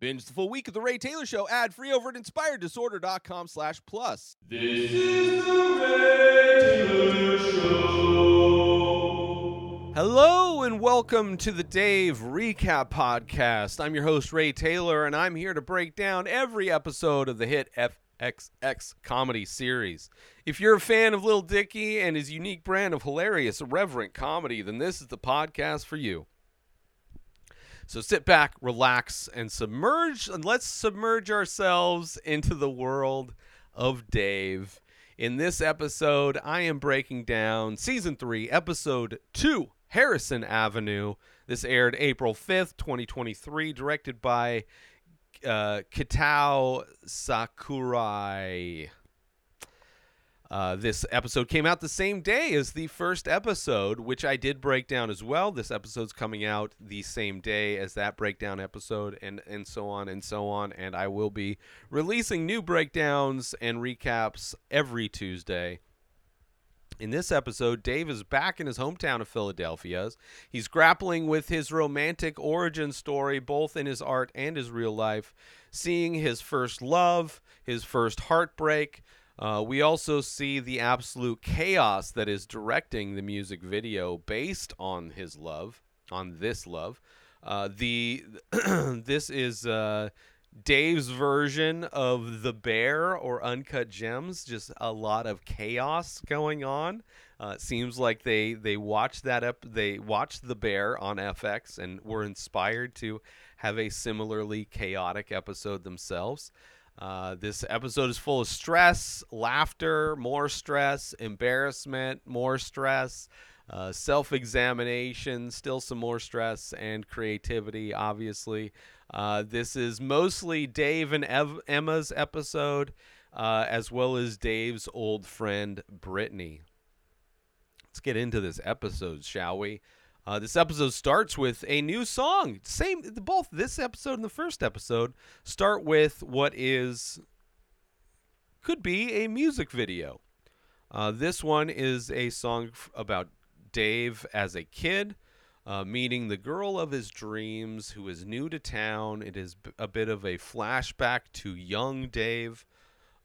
Binge the full week of The Ray Taylor Show ad free over at inspireddisorder.com slash plus. This is the Ray Taylor Show. Hello and welcome to the Dave Recap Podcast. I'm your host, Ray Taylor, and I'm here to break down every episode of the hit FXX comedy series. If you're a fan of Lil Dicky and his unique brand of hilarious, irreverent comedy, then this is the podcast for you. So sit back, relax, and submerge, and let's submerge ourselves into the world of Dave. In this episode, I am breaking down season three, episode two, Harrison Avenue. This aired April 5th, 2023, directed by uh, Kitao Sakurai. Uh, this episode came out the same day as the first episode, which I did break down as well. This episode's coming out the same day as that breakdown episode, and and so on and so on. And I will be releasing new breakdowns and recaps every Tuesday. In this episode, Dave is back in his hometown of Philadelphia. He's grappling with his romantic origin story, both in his art and his real life, seeing his first love, his first heartbreak. Uh, we also see the absolute chaos that is directing the music video based on his love, on this love. Uh, the this is uh, Dave's version of the Bear or Uncut Gems. Just a lot of chaos going on. Uh, it seems like they they watched that up. They watched the Bear on FX and were inspired to have a similarly chaotic episode themselves. Uh, this episode is full of stress, laughter, more stress, embarrassment, more stress, uh, self examination, still some more stress, and creativity, obviously. Uh, this is mostly Dave and Ev- Emma's episode, uh, as well as Dave's old friend, Brittany. Let's get into this episode, shall we? Uh, this episode starts with a new song. Same, both this episode and the first episode start with what is could be a music video. Uh, this one is a song f- about Dave as a kid, uh, meeting the girl of his dreams who is new to town. It is b- a bit of a flashback to young Dave.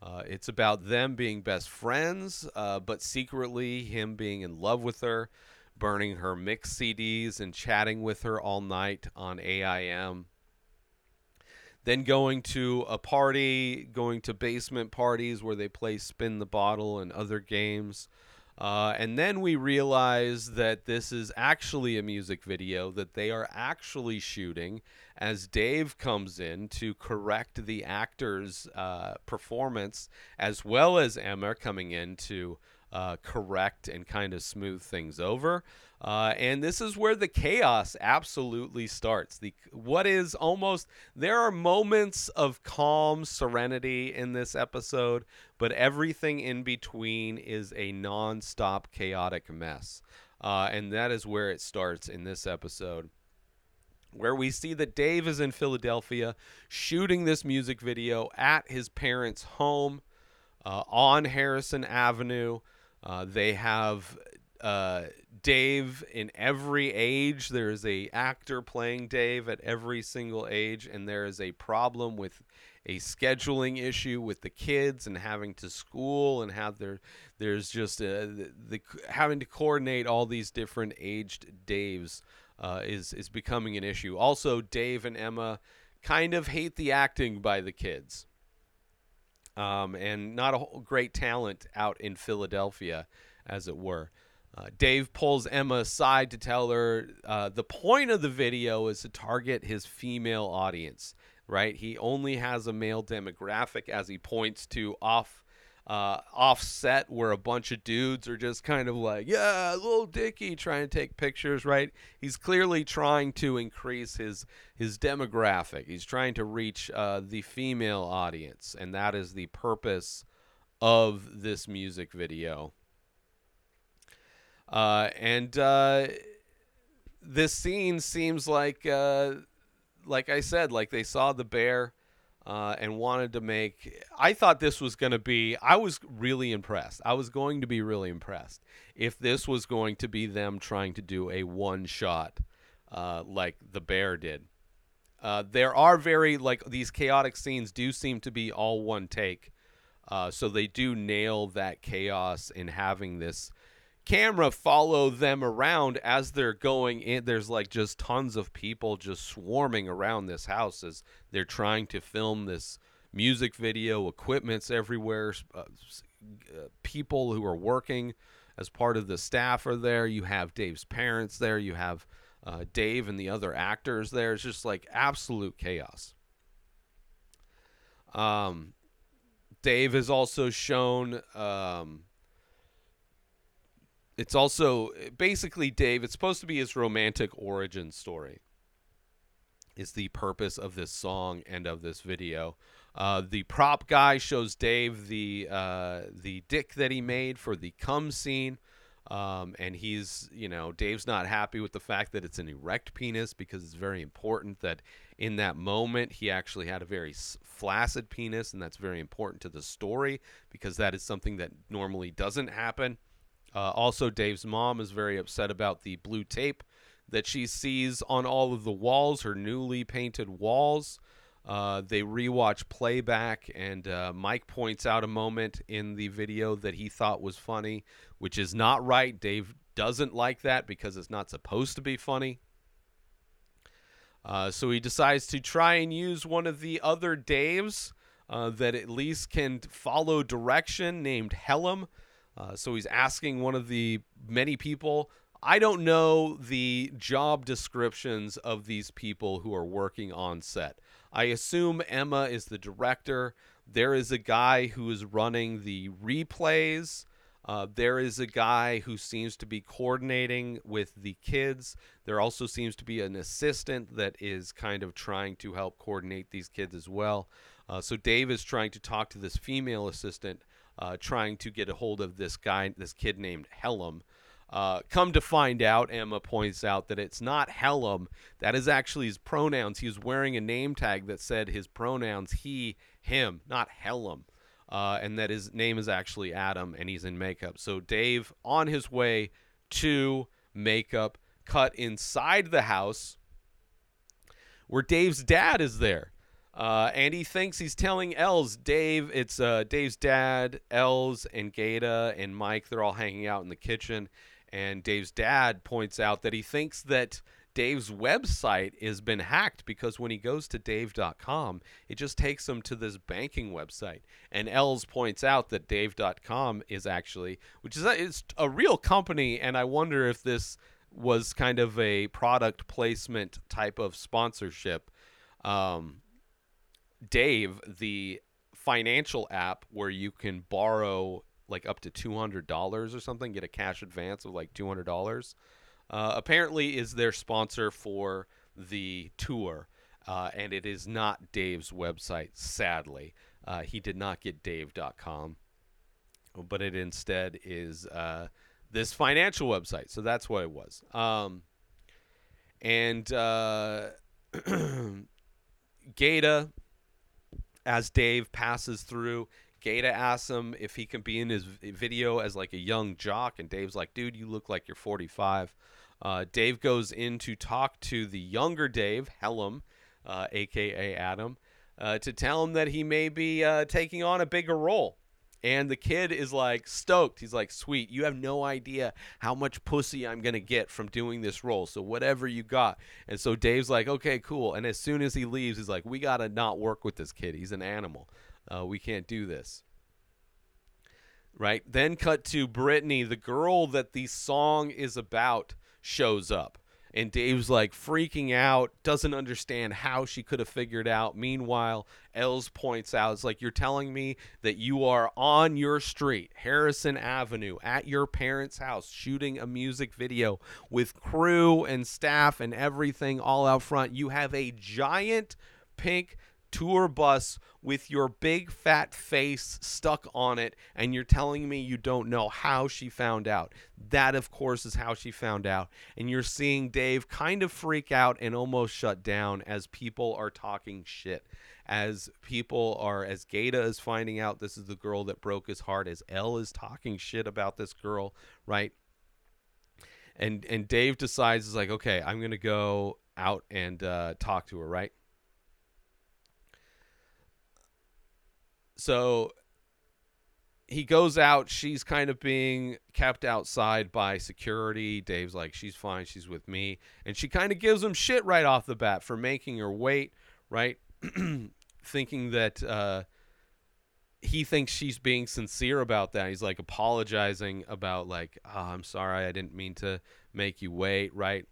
Uh, it's about them being best friends, uh, but secretly him being in love with her burning her mix CDs and chatting with her all night on AIM. Then going to a party, going to basement parties where they play Spin the Bottle and other games. Uh, and then we realize that this is actually a music video that they are actually shooting as Dave comes in to correct the actor's uh, performance, as well as Emma coming in to uh, correct and kind of smooth things over. Uh, and this is where the chaos absolutely starts. The what is almost there are moments of calm serenity in this episode, but everything in between is a non-stop chaotic mess. Uh, and that is where it starts in this episode where we see that Dave is in Philadelphia shooting this music video at his parents' home uh, on Harrison Avenue. Uh, they have uh, Dave in every age. There is a actor playing Dave at every single age, and there is a problem with a scheduling issue with the kids and having to school and have their there's just a, the, the having to coordinate all these different aged Daves uh, is is becoming an issue. Also, Dave and Emma kind of hate the acting by the kids. Um, and not a great talent out in Philadelphia, as it were. Uh, Dave pulls Emma aside to tell her uh, the point of the video is to target his female audience, right? He only has a male demographic as he points to off uh, offset where a bunch of dudes are just kind of like, yeah, little Dicky trying to take pictures, right? He's clearly trying to increase his his demographic. He's trying to reach uh, the female audience, and that is the purpose of this music video. Uh, and uh, this scene seems like, uh, like I said, like they saw the bear uh, and wanted to make. I thought this was going to be. I was really impressed. I was going to be really impressed if this was going to be them trying to do a one shot, uh, like the bear did. Uh, there are very like these chaotic scenes do seem to be all one take, uh, so they do nail that chaos in having this camera follow them around as they're going in. There's like just tons of people just swarming around this house as they're trying to film this music video. Equipment's everywhere. Uh, uh, people who are working as part of the staff are there. You have Dave's parents there. You have uh, Dave and the other actors there. It's just like absolute chaos. Um, Dave is also shown. Um, it's also basically Dave. It's supposed to be his romantic origin story. Is the purpose of this song and of this video. Uh, the prop guy shows Dave the uh, the dick that he made for the cum scene. Um, and he's, you know, Dave's not happy with the fact that it's an erect penis because it's very important that in that moment he actually had a very flaccid penis, and that's very important to the story because that is something that normally doesn't happen. Uh, also, Dave's mom is very upset about the blue tape that she sees on all of the walls, her newly painted walls. Uh, they rewatch playback, and uh, Mike points out a moment in the video that he thought was funny, which is not right. Dave doesn't like that because it's not supposed to be funny. Uh, so he decides to try and use one of the other Daves uh, that at least can follow direction, named Helm. Uh, so he's asking one of the many people I don't know the job descriptions of these people who are working on set. I assume Emma is the director. There is a guy who is running the replays. Uh, there is a guy who seems to be coordinating with the kids. There also seems to be an assistant that is kind of trying to help coordinate these kids as well. Uh, so Dave is trying to talk to this female assistant, uh, trying to get a hold of this guy, this kid named Helm. Uh, come to find out, Emma points out that it's not Helm. That is actually his pronouns. He was wearing a name tag that said his pronouns he, him, not Helm. Uh, and that his name is actually Adam and he's in makeup. So Dave on his way to makeup, cut inside the house where Dave's dad is there. Uh, and he thinks he's telling Elz, Dave, it's uh, Dave's dad, Elz, and Gata, and Mike. They're all hanging out in the kitchen. And Dave's dad points out that he thinks that Dave's website has been hacked because when he goes to dave.com, it just takes him to this banking website. And Elz points out that dave.com is actually, which is a, it's a real company. And I wonder if this was kind of a product placement type of sponsorship. Um, Dave, the financial app where you can borrow like up to $200 or something, get a cash advance of like $200. Uh, apparently is their sponsor for the tour. Uh, and it is not Dave's website, sadly. Uh, he did not get dave.com, but it instead is uh, this financial website. So that's what it was. Um, and uh, Gata, as Dave passes through, Gata asks him if he can be in his video as like a young jock, and Dave's like, "Dude, you look like you're 45." Uh, Dave goes in to talk to the younger Dave, Helm, uh, aka Adam, uh, to tell him that he may be uh, taking on a bigger role. And the kid is like stoked. He's like, "Sweet, you have no idea how much pussy I'm gonna get from doing this role. So whatever you got." And so Dave's like, "Okay, cool." And as soon as he leaves, he's like, "We gotta not work with this kid. He's an animal." Uh, we can't do this. Right? Then cut to Brittany, the girl that the song is about, shows up. And Dave's like freaking out, doesn't understand how she could have figured out. Meanwhile, Elz points out, it's like, You're telling me that you are on your street, Harrison Avenue, at your parents' house, shooting a music video with crew and staff and everything all out front. You have a giant pink tour bus with your big fat face stuck on it, and you're telling me you don't know how she found out. That, of course, is how she found out. And you're seeing Dave kind of freak out and almost shut down as people are talking shit. As people are, as Gata is finding out this is the girl that broke his heart, as El is talking shit about this girl, right? And and Dave decides is like, okay, I'm gonna go out and uh, talk to her, right? So he goes out. She's kind of being kept outside by security. Dave's like, she's fine. She's with me. And she kind of gives him shit right off the bat for making her wait, right? Thinking that uh, he thinks she's being sincere about that. He's like apologizing about, like, oh, I'm sorry. I didn't mean to make you wait, right?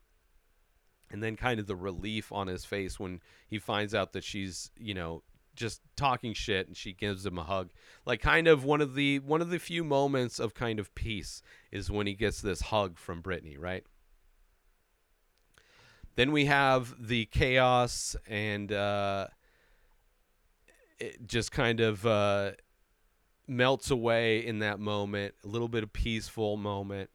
And then kind of the relief on his face when he finds out that she's, you know, just talking shit and she gives him a hug. Like kind of one of the one of the few moments of kind of peace is when he gets this hug from Brittany right? Then we have the chaos and uh it just kind of uh melts away in that moment a little bit of peaceful moment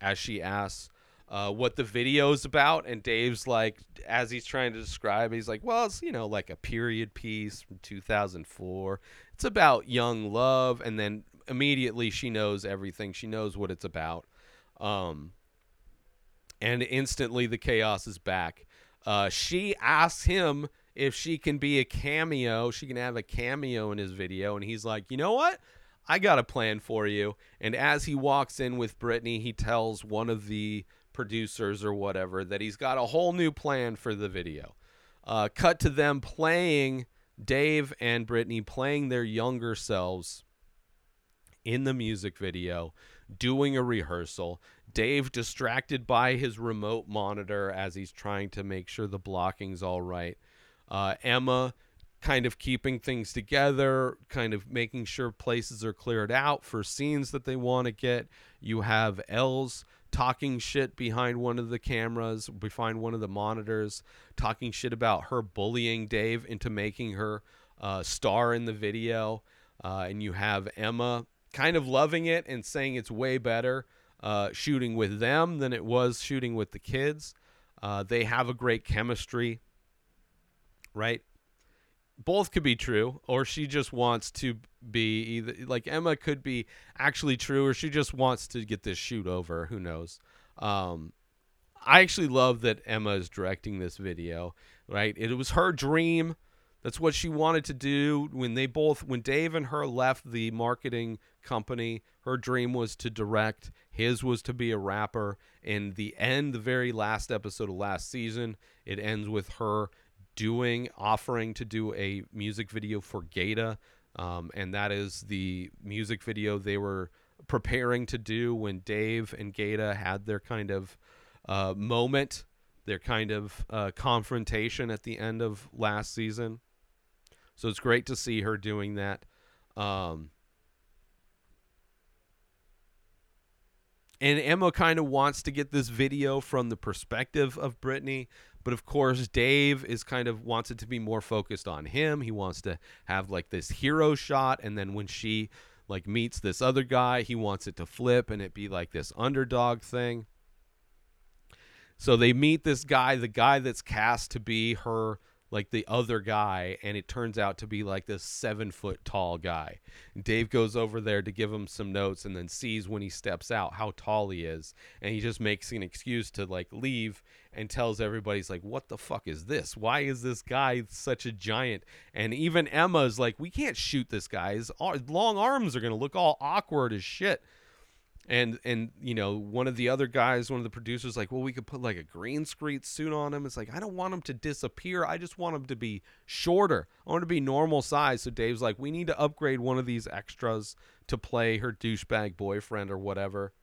as she asks uh, what the video's about, and Dave's like, as he's trying to describe, he's like, well, it's you know like a period piece from 2004. It's about young love, and then immediately she knows everything. She knows what it's about, um, and instantly the chaos is back. Uh, she asks him if she can be a cameo. She can have a cameo in his video, and he's like, you know what? I got a plan for you. And as he walks in with Brittany, he tells one of the producers or whatever that he's got a whole new plan for the video. Uh, cut to them playing Dave and Brittany playing their younger selves in the music video, doing a rehearsal. Dave distracted by his remote monitor as he's trying to make sure the blocking's all right. Uh, Emma kind of keeping things together, kind of making sure places are cleared out for scenes that they want to get. You have Elz talking shit behind one of the cameras, behind one of the monitors, talking shit about her bullying Dave into making her uh, star in the video. Uh, and you have Emma kind of loving it and saying it's way better uh, shooting with them than it was shooting with the kids. Uh, they have a great chemistry, right? Both could be true or she just wants to be either like Emma could be actually true or she just wants to get this shoot over. Who knows? Um I actually love that Emma is directing this video right? It was her dream. That's what she wanted to do. When they both when Dave and her left the marketing company her dream was to direct. His was to be a rapper. And the end the very last episode of last season it ends with her doing offering to do a music video for Gata, um, and that is the music video they were preparing to do when Dave and Gata had their kind of uh, moment, their kind of uh, confrontation at the end of last season. So it's great to see her doing that. Um, and Emma kind of wants to get this video from the perspective of Brittany, but of course, Dave is kind of wants it to be more focused on him. He wants to have like this hero shot, and then when she like meets this other guy, he wants it to flip and it be like this underdog thing. So they meet this guy, the guy that's cast to be her like the other guy, and it turns out to be like this seven foot tall guy. Dave goes over there to give him some notes and then sees when he steps out how tall he is. And he just makes an excuse to like leave and tells everybody, he's like, What the fuck is this? Why is this guy such a giant? And even Emma's like, We can't shoot this guy. His long arms are going to look all awkward as shit and and you know one of the other guys one of the producers like well we could put like a green screen suit on him. It's like i don't want him to disappear. I just want him to be shorter. I want him to be normal size. So dave's like we need to upgrade one of these extras to play her douchebag boyfriend or whatever.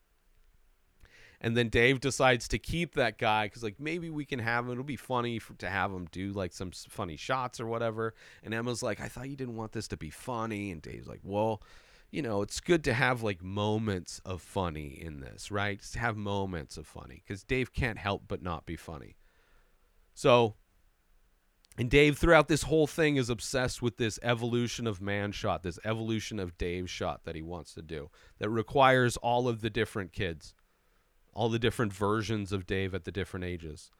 And then dave decides to keep that guy because like maybe we can have him. It'll be funny for, to have him do like some funny shots or whatever. And emma's like i thought you didn't want this to be funny. And dave's like well you know, it's good to have like moments of funny in this, right? Just have moments of funny because Dave can't help but not be funny. So, and Dave throughout this whole thing is obsessed with this evolution of man shot, this evolution of Dave shot that he wants to do that requires all of the different kids, all the different versions of Dave at the different ages.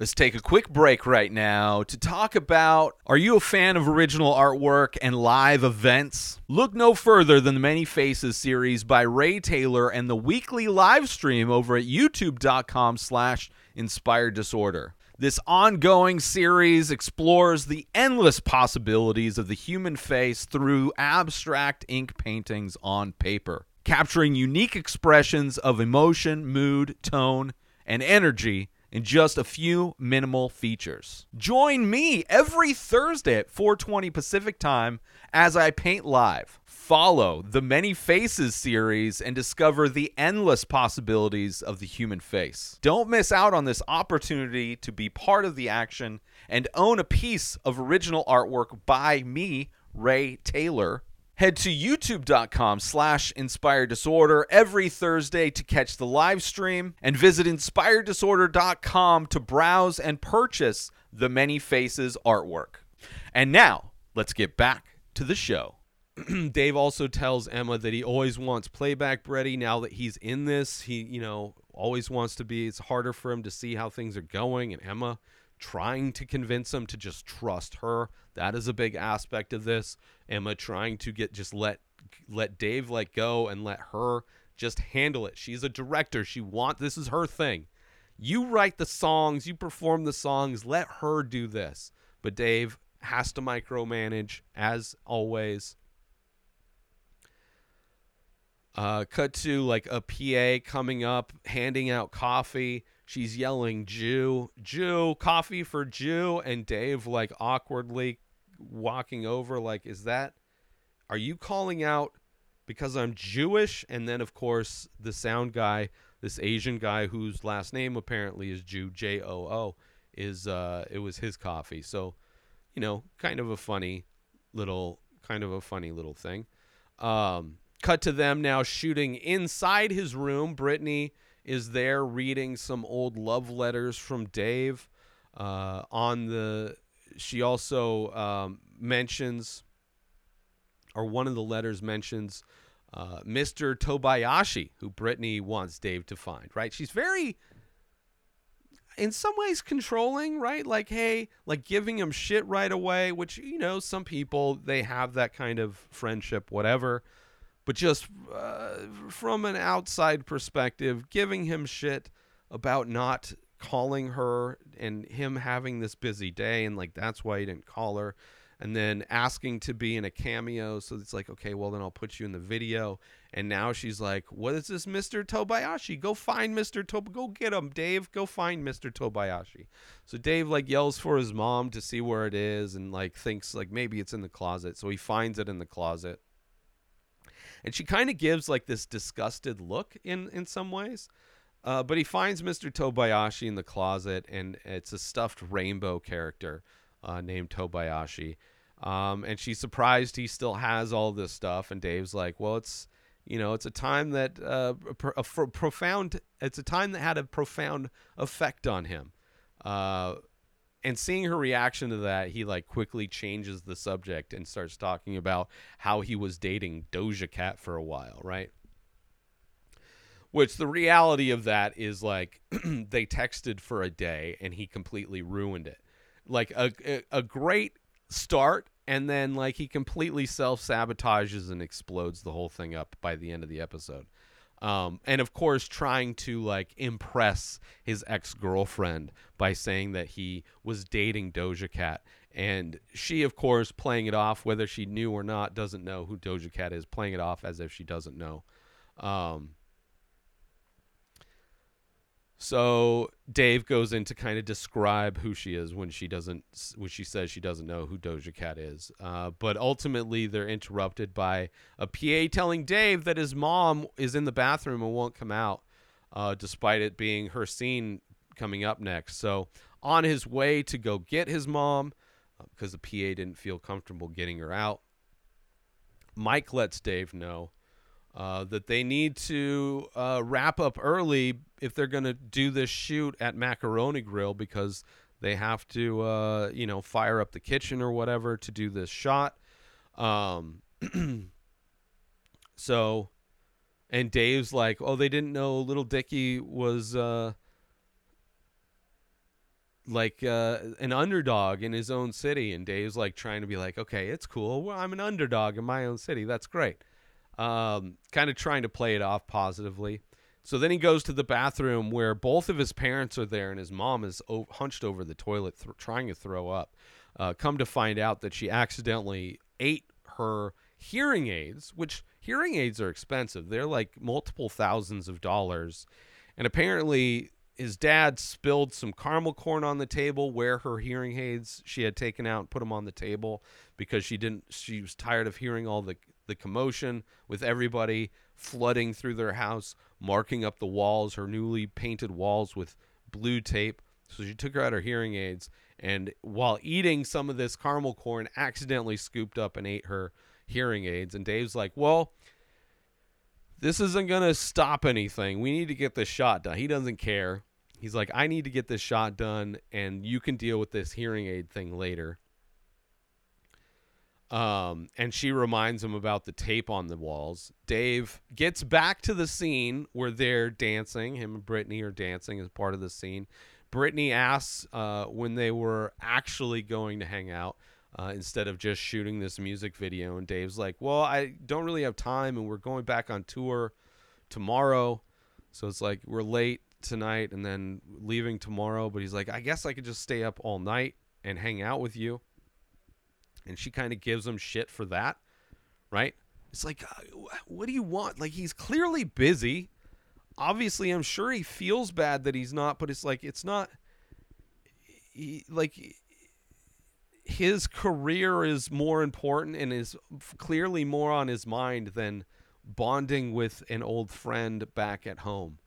Let's take a quick break right now to talk about Are you a fan of original artwork and live events? Look no further than the Many Faces series by Ray Taylor and the weekly live stream over at youtube.com slash inspired disorder. This ongoing series explores the endless possibilities of the human face through abstract ink paintings on paper, capturing unique expressions of emotion, mood, tone, and energy in just a few minimal features. Join me every Thursday at 4:20 Pacific Time as I paint live. Follow the Many Faces series and discover the endless possibilities of the human face. Don't miss out on this opportunity to be part of the action and own a piece of original artwork by me, Ray Taylor. Head to youtube.com slash inspired disorder every Thursday to catch the live stream and visit inspireddisorder.com to browse and purchase the Many Faces artwork. And now, let's get back to the show. Dave also tells Emma that he always wants playback ready now that he's in this. He, you know, always wants to be. It's harder for him to see how things are going. And Emma trying to convince him to just trust her. That is a big aspect of this. Emma trying to get just let let Dave let go and let her just handle it. She's a director. She want this is her thing. You write the songs, you perform the songs, let her do this. But Dave has to micromanage as always. Uh, cut to like a PA coming up, handing out coffee. She's yelling, Jew, Jew, coffee for Jew. And Dave, like, awkwardly walking over, like, is that, are you calling out because I'm Jewish? And then, of course, the sound guy, this Asian guy whose last name apparently is Jew, J O O, is, uh, it was his coffee. So, you know, kind of a funny little, kind of a funny little thing. Um, cut to them now shooting inside his room. Brittany is there reading some old love letters from Dave. Uh, on the, she also um, mentions, or one of the letters mentions, uh, Mr. Tobayashi, who Brittany wants Dave to find. Right? She's very, in some ways, controlling. Right? Like, hey, like giving him shit right away. Which you know, some people they have that kind of friendship, whatever but just uh, from an outside perspective, giving him shit about not calling her and him having this busy day and like that's why he didn't call her and then asking to be in a cameo so it's like okay well then I'll put you in the video and now she's like what is this Mr. Tobayashi go find Mr. Tob go get him Dave go find Mr. Tobayashi so Dave like yells for his mom to see where it is and like thinks like maybe it's in the closet so he finds it in the closet and she kind of gives like this disgusted look in in some ways. Uh, but he finds Mr. Tobayashi in the closet, and it's a stuffed rainbow character uh, named Tobayashi. Um, and she's surprised he still has all this stuff. And Dave's like, "Well, it's you know, it's a time that uh, a, profound. It's a time that had a profound effect on him." Uh, and seeing her reaction to that, he like quickly changes the subject and starts talking about how he was dating Doja Cat for a while, right? Which the reality of that is like they texted for a day and he completely ruined it. Like a a, a great start and then like he completely self sabotages and explodes the whole thing up by the end of the episode. Um, and of course, trying to like impress his ex girlfriend by saying that he was dating Doja Cat. And she, of course, playing it off, whether she knew or not, doesn't know who Doja Cat is, playing it off as if she doesn't know. Um, so Dave goes in to kind of describe who she is when she doesn't, when she says she doesn't know who Doja Cat is. Uh, but ultimately, they're interrupted by a PA telling Dave that his mom is in the bathroom and won't come out, uh, despite it being her scene coming up next. So on his way to go get his mom, because uh, the PA didn't feel comfortable getting her out, Mike lets Dave know uh, that they need to uh, wrap up early if they're going to do this shoot at Macaroni Grill because they have to, uh, you know, fire up the kitchen or whatever to do this shot. Um, so, and Dave's like, oh, they didn't know Little Dicky was uh, like uh, an underdog in his own city. And Dave's like trying to be like, okay, it's cool. Well, I'm an underdog in my own city. That's great um, kind of trying to play it off positively. So then he goes to the bathroom where both of his parents are there, and his mom is o- hunched over the toilet th- trying to throw up. Uh, come to find out that she accidentally ate her hearing aids, which hearing aids are expensive. They're like multiple thousands of dollars. And apparently, his dad spilled some caramel corn on the table where her hearing aids she had taken out and put them on the table because she didn't she was tired of hearing all the the commotion with everybody flooding through their house marking up the walls her newly painted walls with blue tape so she took her out her hearing aids and while eating some of this caramel corn accidentally scooped up and ate her hearing aids and Dave's like well this isn't going to stop anything. We need to get this shot done. He doesn't care. He's like, I need to get this shot done, and you can deal with this hearing aid thing later. Um, and she reminds him about the tape on the walls. Dave gets back to the scene where they're dancing. Him and Brittany are dancing as part of the scene. Brittany asks uh, when they were actually going to hang out uh, instead of just shooting this music video. And Dave's like, Well, I don't really have time, and we're going back on tour tomorrow. So it's like we're late tonight and then leaving tomorrow. But he's like, I guess I could just stay up all night and hang out with you. And she kind of gives him shit for that, right? It's like, uh, what do you want? Like, he's clearly busy. Obviously, I'm sure he feels bad that he's not, but it's like, it's not. He, like, his career is more important and is clearly more on his mind than bonding with an old friend back at home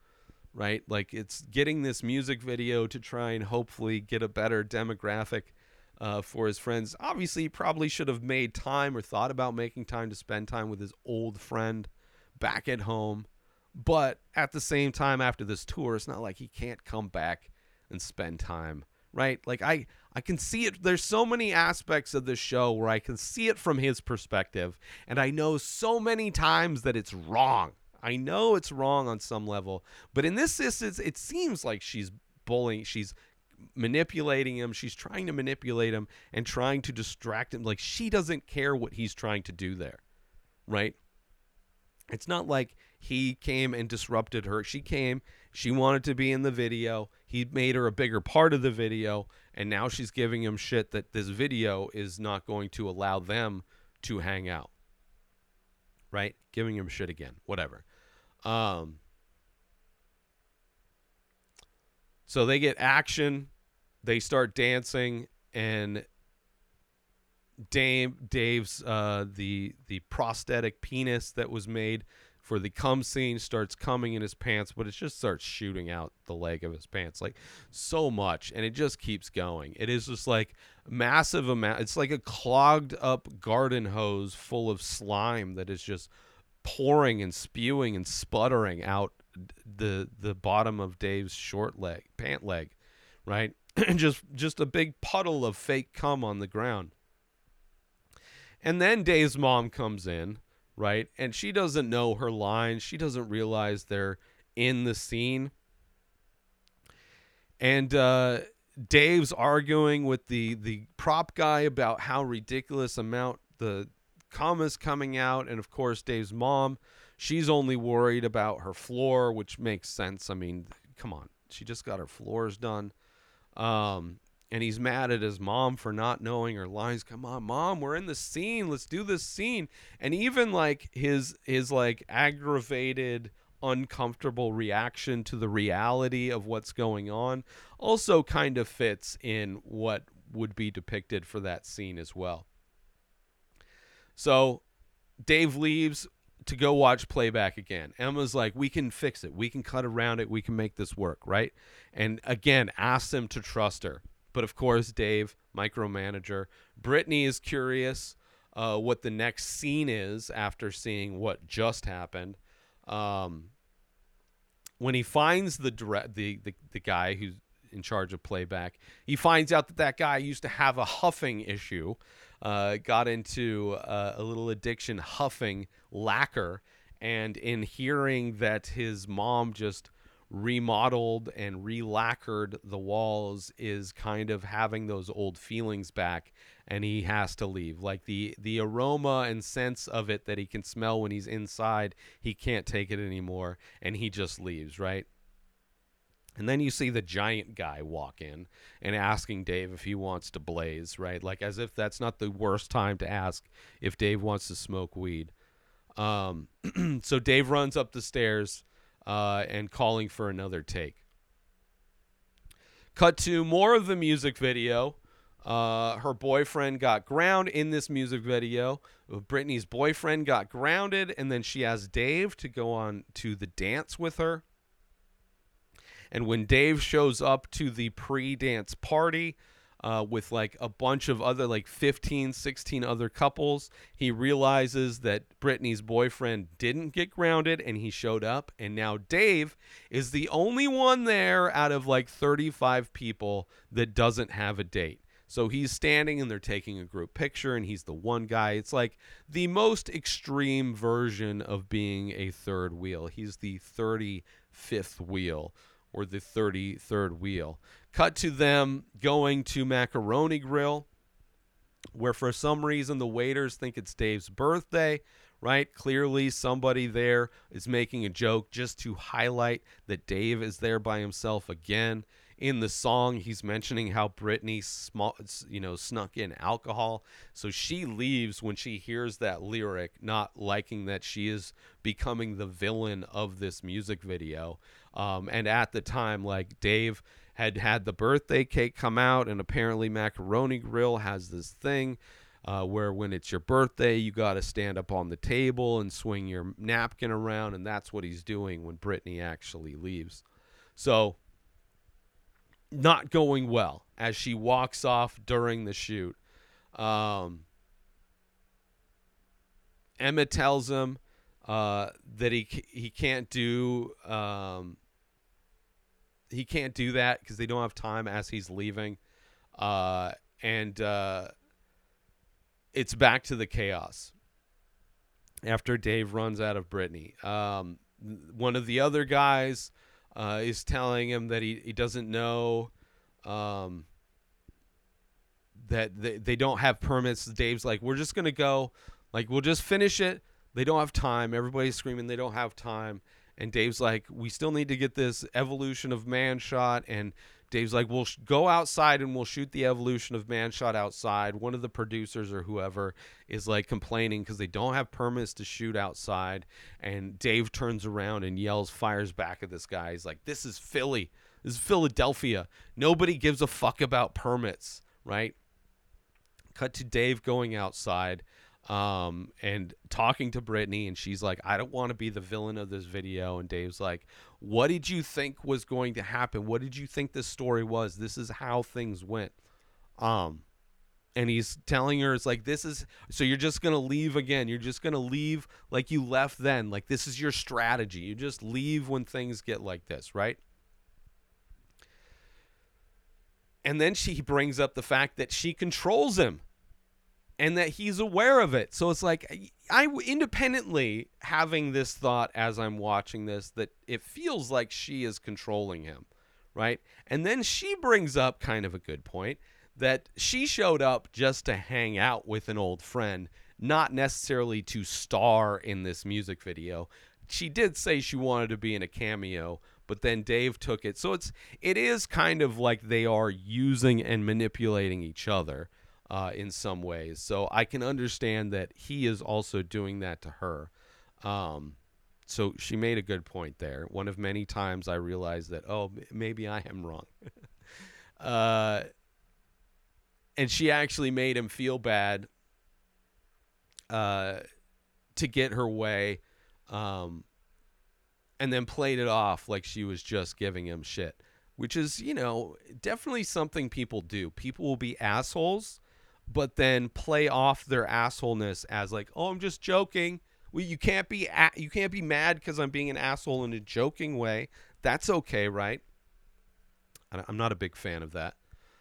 right like it's getting this music video to try and hopefully get a better demographic uh, for his friends. Obviously he probably should have made time or thought about making time to spend time with his old friend back at home. But at the same time after this tour it's not like he can't come back and spend time right? Like i i can see it. There's so many aspects of this show where i can see it from his perspective and i know so many times that it's wrong. I know it's wrong on some level but in this instance it seems like she's bullying she's manipulating him she's trying to manipulate him and trying to distract him like she doesn't care what he's trying to do there right it's not like he came and disrupted her. She came, she wanted to be in the video. He made her a bigger part of the video, and now she's giving him shit that this video is not going to allow them to hang out. Right? Giving him shit again. Whatever. Um So they get action, they start dancing and Dave Dave's uh, the the prosthetic penis that was made for the cum scene starts coming in his pants, but it just starts shooting out the leg of his pants like so much, and it just keeps going. It is just like massive amount. It's like a clogged up garden hose full of slime that is just pouring and spewing and sputtering out the the bottom of Dave's short leg pant leg, right? just just a big puddle of fake cum on the ground. And then Dave's mom comes in, right? And she doesn't know her lines. She doesn't realize they're in the scene. And uh, Dave's arguing with the the prop guy about how ridiculous amount the cum is coming out. And of course, Dave's mom, she's only worried about her floor, which makes sense. I mean, come on, she just got her floors done. Um, and he's mad at his mom for not knowing her lines. Come on, mom, we're in the scene. Let's do this scene. And even like his his like aggravated, uncomfortable reaction to the reality of what's going on also kind of fits in what would be depicted for that scene as well. So Dave leaves to go watch playback again. Emma's like, we can fix it. We can cut around it. We can make this work, right? And again, ask them to trust her. But of course, Dave, micromanager. Brittany is curious uh, what the next scene is after seeing what just happened. Um, when he finds the, direct, the the the guy who's in charge of playback, he finds out that that guy used to have a huffing issue. Uh, got into uh, a little addiction, huffing lacquer, and in hearing that his mom just remodeled and relacquered the walls is kind of having those old feelings back and he has to leave. Like the the aroma and sense of it that he can smell when he's inside he can't take it anymore and he just leaves right and then you see the giant guy walk in and asking Dave if he wants to blaze, right? Like as if that's not the worst time to ask if Dave wants to smoke weed. Um, so Dave runs up the stairs uh, and calling for another take. Cut to more of the music video. Uh, her boyfriend got grounded in this music video. Brittany's boyfriend got grounded, and then she asked Dave to go on to the dance with her. And when Dave shows up to the pre dance party uh, with like a bunch of other, like 15, 16 other couples, he realizes that Brittany's boyfriend didn't get grounded and he showed up. And now Dave is the only one there out of like 35 people that doesn't have a date. So he's standing and they're taking a group picture, and he's the one guy. It's like the most extreme version of being a third wheel. He's the 35th wheel or the 33rd wheel. Cut to them going to Macaroni Grill, where for some reason the waiters think it's Dave's birthday, right? Clearly, somebody there is making a joke just to highlight that Dave is there by himself again. In the song, he's mentioning how Brittany, small, you know, snuck in alcohol. So she leaves when she hears that lyric, not liking that she is becoming the villain of this music video. Um, and at the time, like Dave had had the birthday cake come out, and apparently Macaroni Grill has this thing uh, where when it's your birthday, you got to stand up on the table and swing your napkin around, and that's what he's doing when Brittany actually leaves. So, not going well as she walks off during the shoot. Um, Emma tells him uh, that he he can't do um, he can't do that because they don't have time as he's leaving, uh, and uh, it's back to the chaos after Dave runs out of Brittany. Um, one of the other guys uh, is telling him that he, he doesn't know um, that they, they don't have permits. Dave's like, we're just gonna go, like we'll just finish it. They don't have time. Everybody's screaming they don't have time. And Dave's like, we still need to get this evolution of man shot. And Dave's like, we'll sh- go outside and we'll shoot the evolution of man shot outside. One of the producers or whoever is like complaining because they don't have permits to shoot outside. And Dave turns around and yells, fires back at this guy. He's like, this is Philly. This is Philadelphia. Nobody gives a fuck about permits, right? Cut to Dave going outside um, and talking to Brittany, and she's like, I don't want to be the villain of this video. And Dave's like, What did you think was going to happen? What did you think this story was? This is how things went. Um, and he's telling her, It's like, this is so you're just going to leave again. You're just going to leave like you left then. Like, this is your strategy. You just leave when things get like this, right? And then she brings up the fact that she controls him and that he's aware of it. So it's like I independently having this thought as I'm watching this that it feels like she is controlling him, right? And then she brings up kind of a good point that she showed up just to hang out with an old friend, not necessarily to star in this music video. She did say she wanted to be in a cameo, but then Dave took it. So it's it is kind of like they are using and manipulating each other uh, in some ways. So I can understand that he is also doing that to her. Um, so she made a good point there. One of many times I realized that, oh, maybe I am wrong. uh, and she actually made him feel bad uh, to get her way. Um, and then played it off like she was just giving him shit, which is, you know, definitely something people do. People will be assholes but then play off their assholeness as like, "Oh, I'm just joking." Well, you can't be a- you can't be mad because I'm being an asshole in a joking way. That's okay, right? I'm not a big fan of that.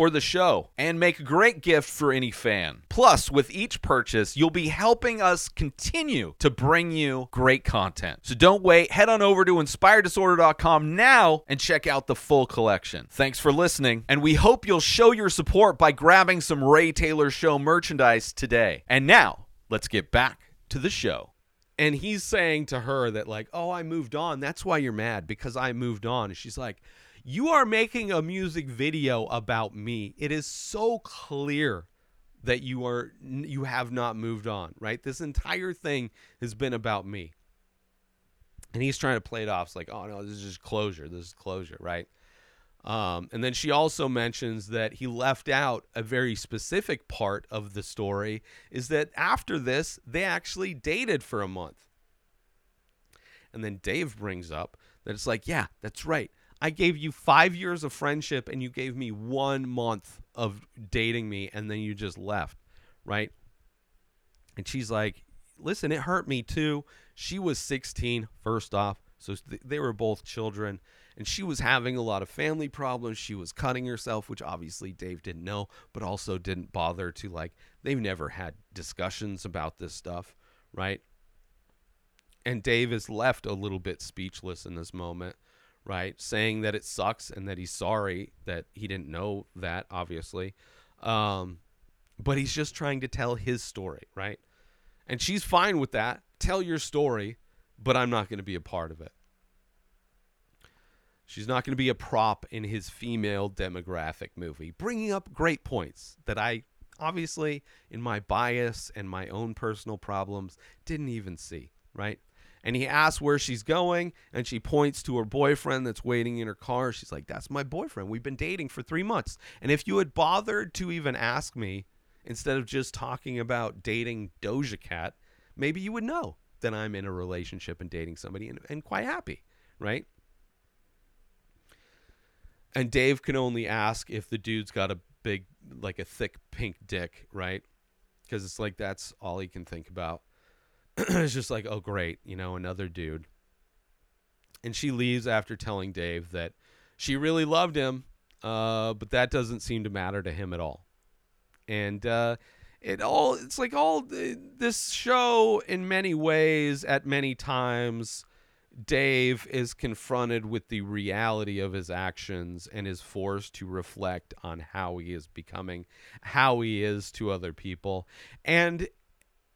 for the show and make a great gift for any fan. Plus, with each purchase, you'll be helping us continue to bring you great content. So don't wait, head on over to inspireddisorder.com now and check out the full collection. Thanks for listening, and we hope you'll show your support by grabbing some Ray Taylor Show merchandise today. And now, let's get back to the show. And he's saying to her that, like, oh, I moved on. That's why you're mad because I moved on. And she's like, you are making a music video about me. It is so clear that you are you have not moved on, right? This entire thing has been about me. And he's trying to play it off it's like, "Oh no, this is just closure. This is closure," right? Um, and then she also mentions that he left out a very specific part of the story is that after this, they actually dated for a month. And then Dave brings up that it's like, yeah, that's right. I gave you five years of friendship and you gave me one month of dating me and then you just left, right? And she's like, listen, it hurt me too. She was 16, first off. So th- they were both children. And she was having a lot of family problems. She was cutting herself, which obviously Dave didn't know, but also didn't bother to, like, they've never had discussions about this stuff, right? And Dave is left a little bit speechless in this moment right? Saying that it sucks and that he's sorry that he didn't know that, obviously. Um, but he's just trying to tell his story, right? And she's fine with that. Tell your story, but I'm not going to be a part of it. She's not going to be a prop in his female demographic movie, bringing up great points that I obviously, in my bias and my own personal problems, didn't even see, right? And he asks where she's going and she points to her boyfriend that's waiting in her car. She's like that's my boyfriend. We've been dating for three months. And if you had bothered to even ask me instead of just talking about dating doja cat maybe you would know that i'm in a relationship and dating somebody and, and quite happy right? And dave can only ask if the dude's got a big like a thick pink dick right? Because it's like that's all he can think about it's just like, oh, great, you know, another dude. And she leaves after telling Dave that she really loved him, uh, but that doesn't seem to matter to him at all. And uh, it all, it's like all this show, in many ways, at many times, Dave is confronted with the reality of his actions and is forced to reflect on how he is becoming, how he is to other people. And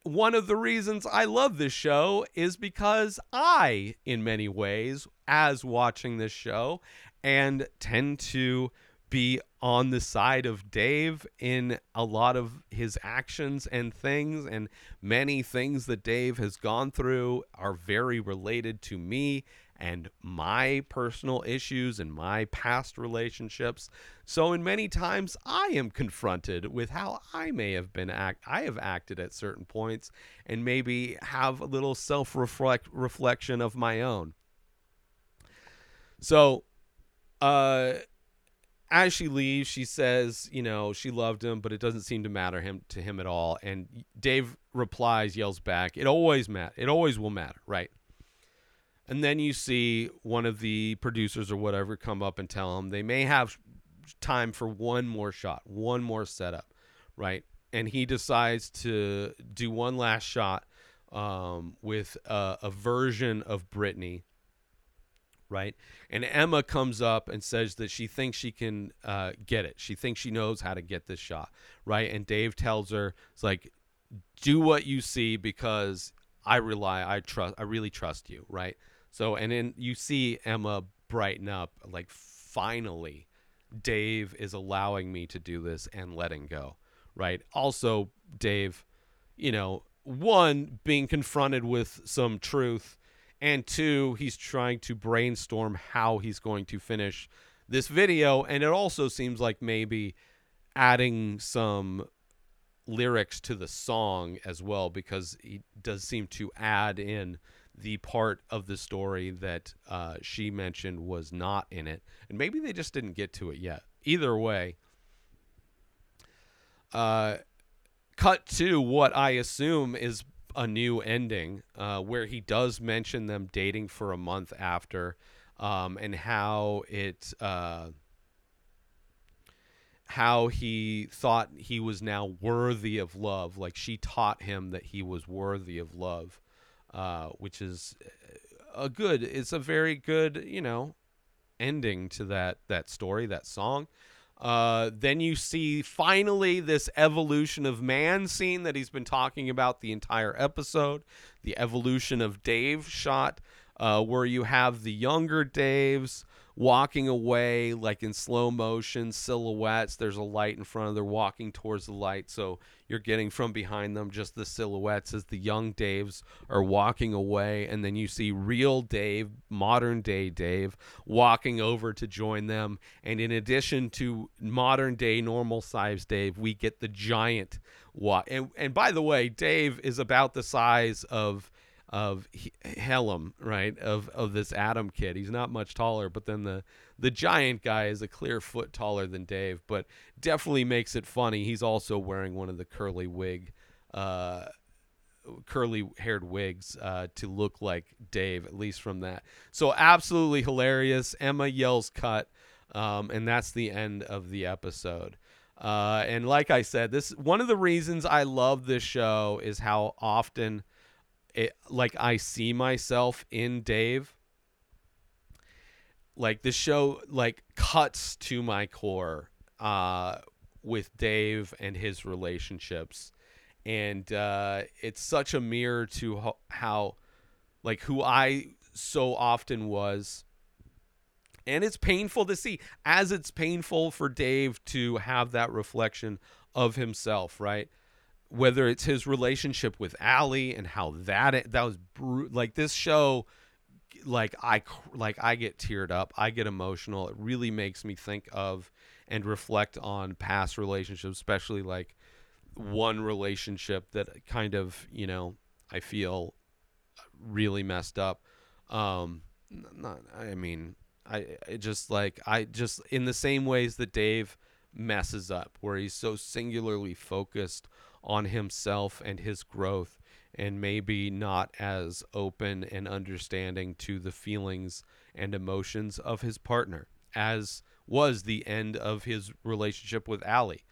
one of the reasons I love this show is because I, in many ways, as watching this show, and tend to be on the side of Dave in a lot of his actions and things, and many things that Dave has gone through are very related to me and my personal issues and my past relationships. So in many times I am confronted with how I may have been act I have acted at certain points and maybe have a little self-reflect reflection of my own. So uh as she leaves, she says, you know, she loved him, but it doesn't seem to matter him to him at all. And Dave replies, yells back, "It always matter. It always will matter, right?" And then you see one of the producers or whatever come up and tell him they may have time for one more shot, one more setup, right? And he decides to do one last shot um, with a, a version of Brittany right? And Emma comes up and says that she thinks she can uh, get it. She thinks she knows how to get this shot, right? And Dave tells her, "It's like, do what you see because I rely, I trust, I really trust you, right?" So and then you see Emma brighten up like finally Dave is allowing me to do this and letting go, right? Also Dave, you know, one being confronted with some truth and two he's trying to brainstorm how he's going to finish this video and it also seems like maybe adding some lyrics to the song as well because he does seem to add in the part of the story that uh, she mentioned was not in it, and maybe they just didn't get to it yet. Either way, uh, cut to what I assume is a new ending, uh, where he does mention them dating for a month after, um, and how it. Uh, how he thought he was now worthy of love. Like she taught him that he was worthy of love, uh, which is a good. It's a very good, you know, ending to that that story, that song. Uh, then you see finally this evolution of man scene that he's been talking about the entire episode. The evolution of Dave shot, uh, where you have the younger Daves walking away like in slow motion silhouettes. There's a light in front of them walking towards the light so you're getting from behind them just the silhouettes as the young daves are walking away and then you see real dave modern day dave walking over to join them. And in addition to modern day normal size dave we get the giant walk and, and by the way dave is about the size of of Helm, right? Of of this Adam kid. He's not much taller, but then the the giant guy is a clear foot taller than Dave, but definitely makes it funny. He's also wearing one of the curly wig uh curly haired wigs uh, to look like Dave, at least from that. So absolutely hilarious. Emma yells cut, um, and that's the end of the episode. Uh, and like I said, this one of the reasons I love this show is how often it like I see myself in Dave. Like this show like cuts to my core uh with Dave and his relationships. And uh it's such a mirror to ho- how like who I so often was. And it's painful to see as it's painful for Dave to have that reflection of himself, right? Whether it's his relationship with Allie and how that that was like this show like I like I get teared up, I get emotional. It really makes me think of and reflect on past relationships, especially like one relationship that kind of, you know, I feel really messed up. Um not I mean, I it just like I just in the same ways that Dave messes up where he's so singularly focused on himself and his growth and maybe not as open and understanding to the feelings and emotions of his partner as was the end of his relationship with Allie.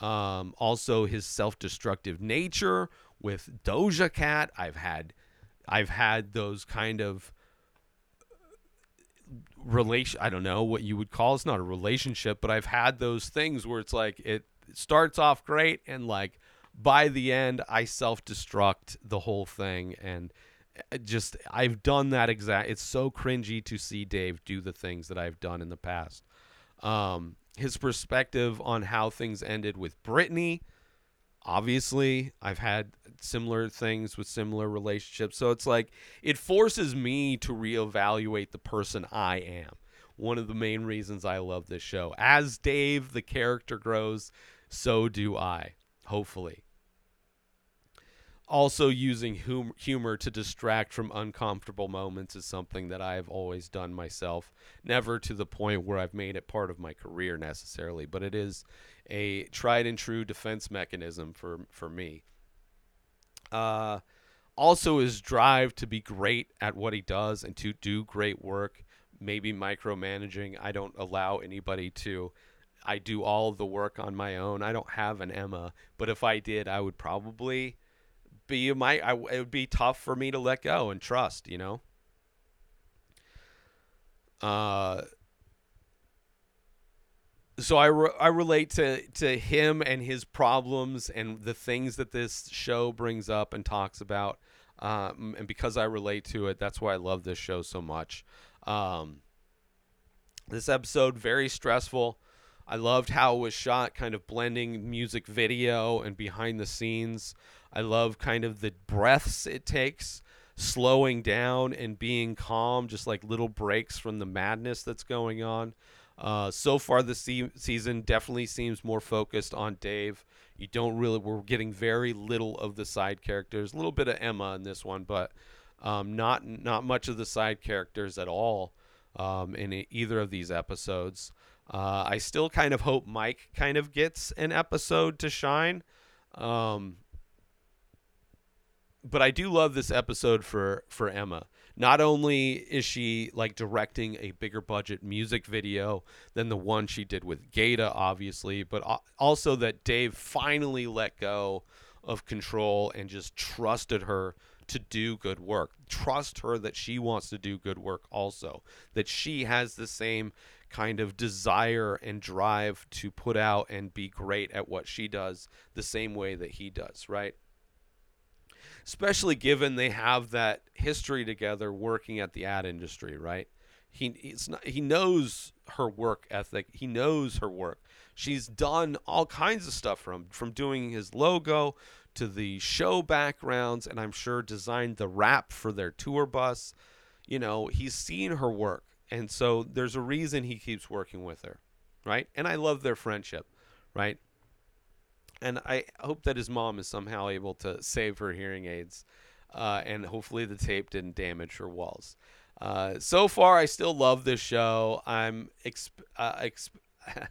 Um, also his self-destructive nature with Doja Cat. I've had I've had those kind of relation I don't know what you would call it's not a relationship, but I've had those things where it's like it starts off great and like by the end I self-destruct the whole thing and uh, just I've done that exact it's so cringy to see Dave do the things that I've done in the past. Um his perspective on how things ended with Brittany obviously I've had similar things with similar relationships. So it's like it forces me to reevaluate the person I am. One of the main reasons I love this show. As Dave the character grows, so do I, hopefully also using hum- humor to distract from uncomfortable moments is something that I've always done myself. Never to the point where I've made it part of my career necessarily, but it is a tried and true defense mechanism for for me. Uh, also, his drive to be great at what he does and to do great work. Maybe micromanaging. I don't allow anybody to. I do all the work on my own. I don't have an Emma, but if I did, I would probably be my I, it would be tough for me to let go and trust, you know. Uh so I, re- I relate to, to him and his problems and the things that this show brings up and talks about. Um, and because I relate to it, that's why I love this show so much. Um, this episode, very stressful. I loved how it was shot, kind of blending music video and behind the scenes. I love kind of the breaths it takes, slowing down and being calm, just like little breaks from the madness that's going on. Uh, so far, the se- season definitely seems more focused on Dave. You don't really, we're getting very little of the side characters, a little bit of Emma in this one, but Um, not not much of the side characters at all um, in either of these episodes. Uh, I still kind of hope Mike kind of gets an episode to shine. Um, but I do love this episode for for Emma. Not only is she like directing a bigger budget music video than the one she did with Gata, obviously, but also that Dave finally let go of control and just trusted her to do good work. Trust her that she wants to do good work also. That she has the same kind of desire and drive to put out and be great at what she does the same way that he does, right? Especially given they have that history together working at the ad industry, right? He it's not, he knows her work ethic. He knows her work. She's done all kinds of stuff from from doing his logo to the show backgrounds, and I'm sure designed the wrap for their tour bus. You know, he's seen her work, and so there's a reason he keeps working with her, right? And I love their friendship, right? And I hope that his mom is somehow able to save her hearing aids, uh, and hopefully the tape didn't damage her walls. Uh, so far, I still love this show. I'm exp- uh, exp-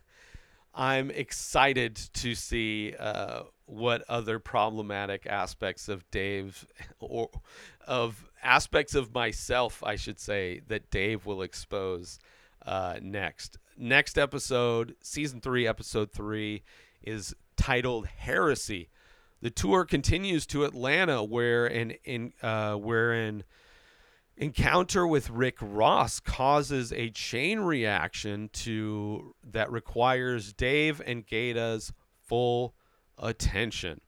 I'm excited to see uh, what other problematic aspects of Dave or of aspects of myself, I should say, that Dave will expose uh, next. Next episode, season three, episode three, is titled Heresy. The tour continues to Atlanta, where an in uh, where an encounter with Rick Ross causes a chain reaction to that requires Dave and Gata's full attention.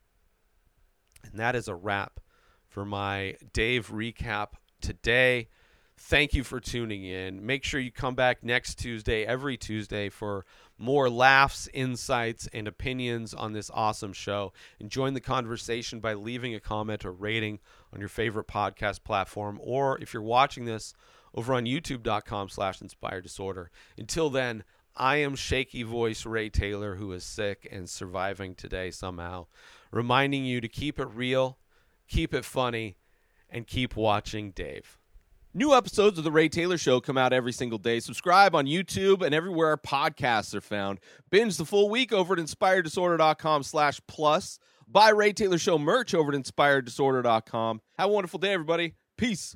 And that is a wrap for my Dave recap today. Thank you for tuning in. Make sure you come back next Tuesday, every Tuesday, for more laughs, insights, and opinions on this awesome show. And join the conversation by leaving a comment or rating on your favorite podcast platform, or if you're watching this over on youtube.com slash inspired disorder. Until then, I am shaky voice Ray Taylor, who is sick and surviving today somehow, reminding you to keep it real, keep it funny, and keep watching Dave. New episodes of The Ray Taylor Show come out every single day. Subscribe on YouTube and everywhere our podcasts are found. Binge the full week over at inspireddisorder.com slash plus. Buy Ray Taylor Show merch over at inspireddisorder.com. Have a wonderful day, everybody. Peace!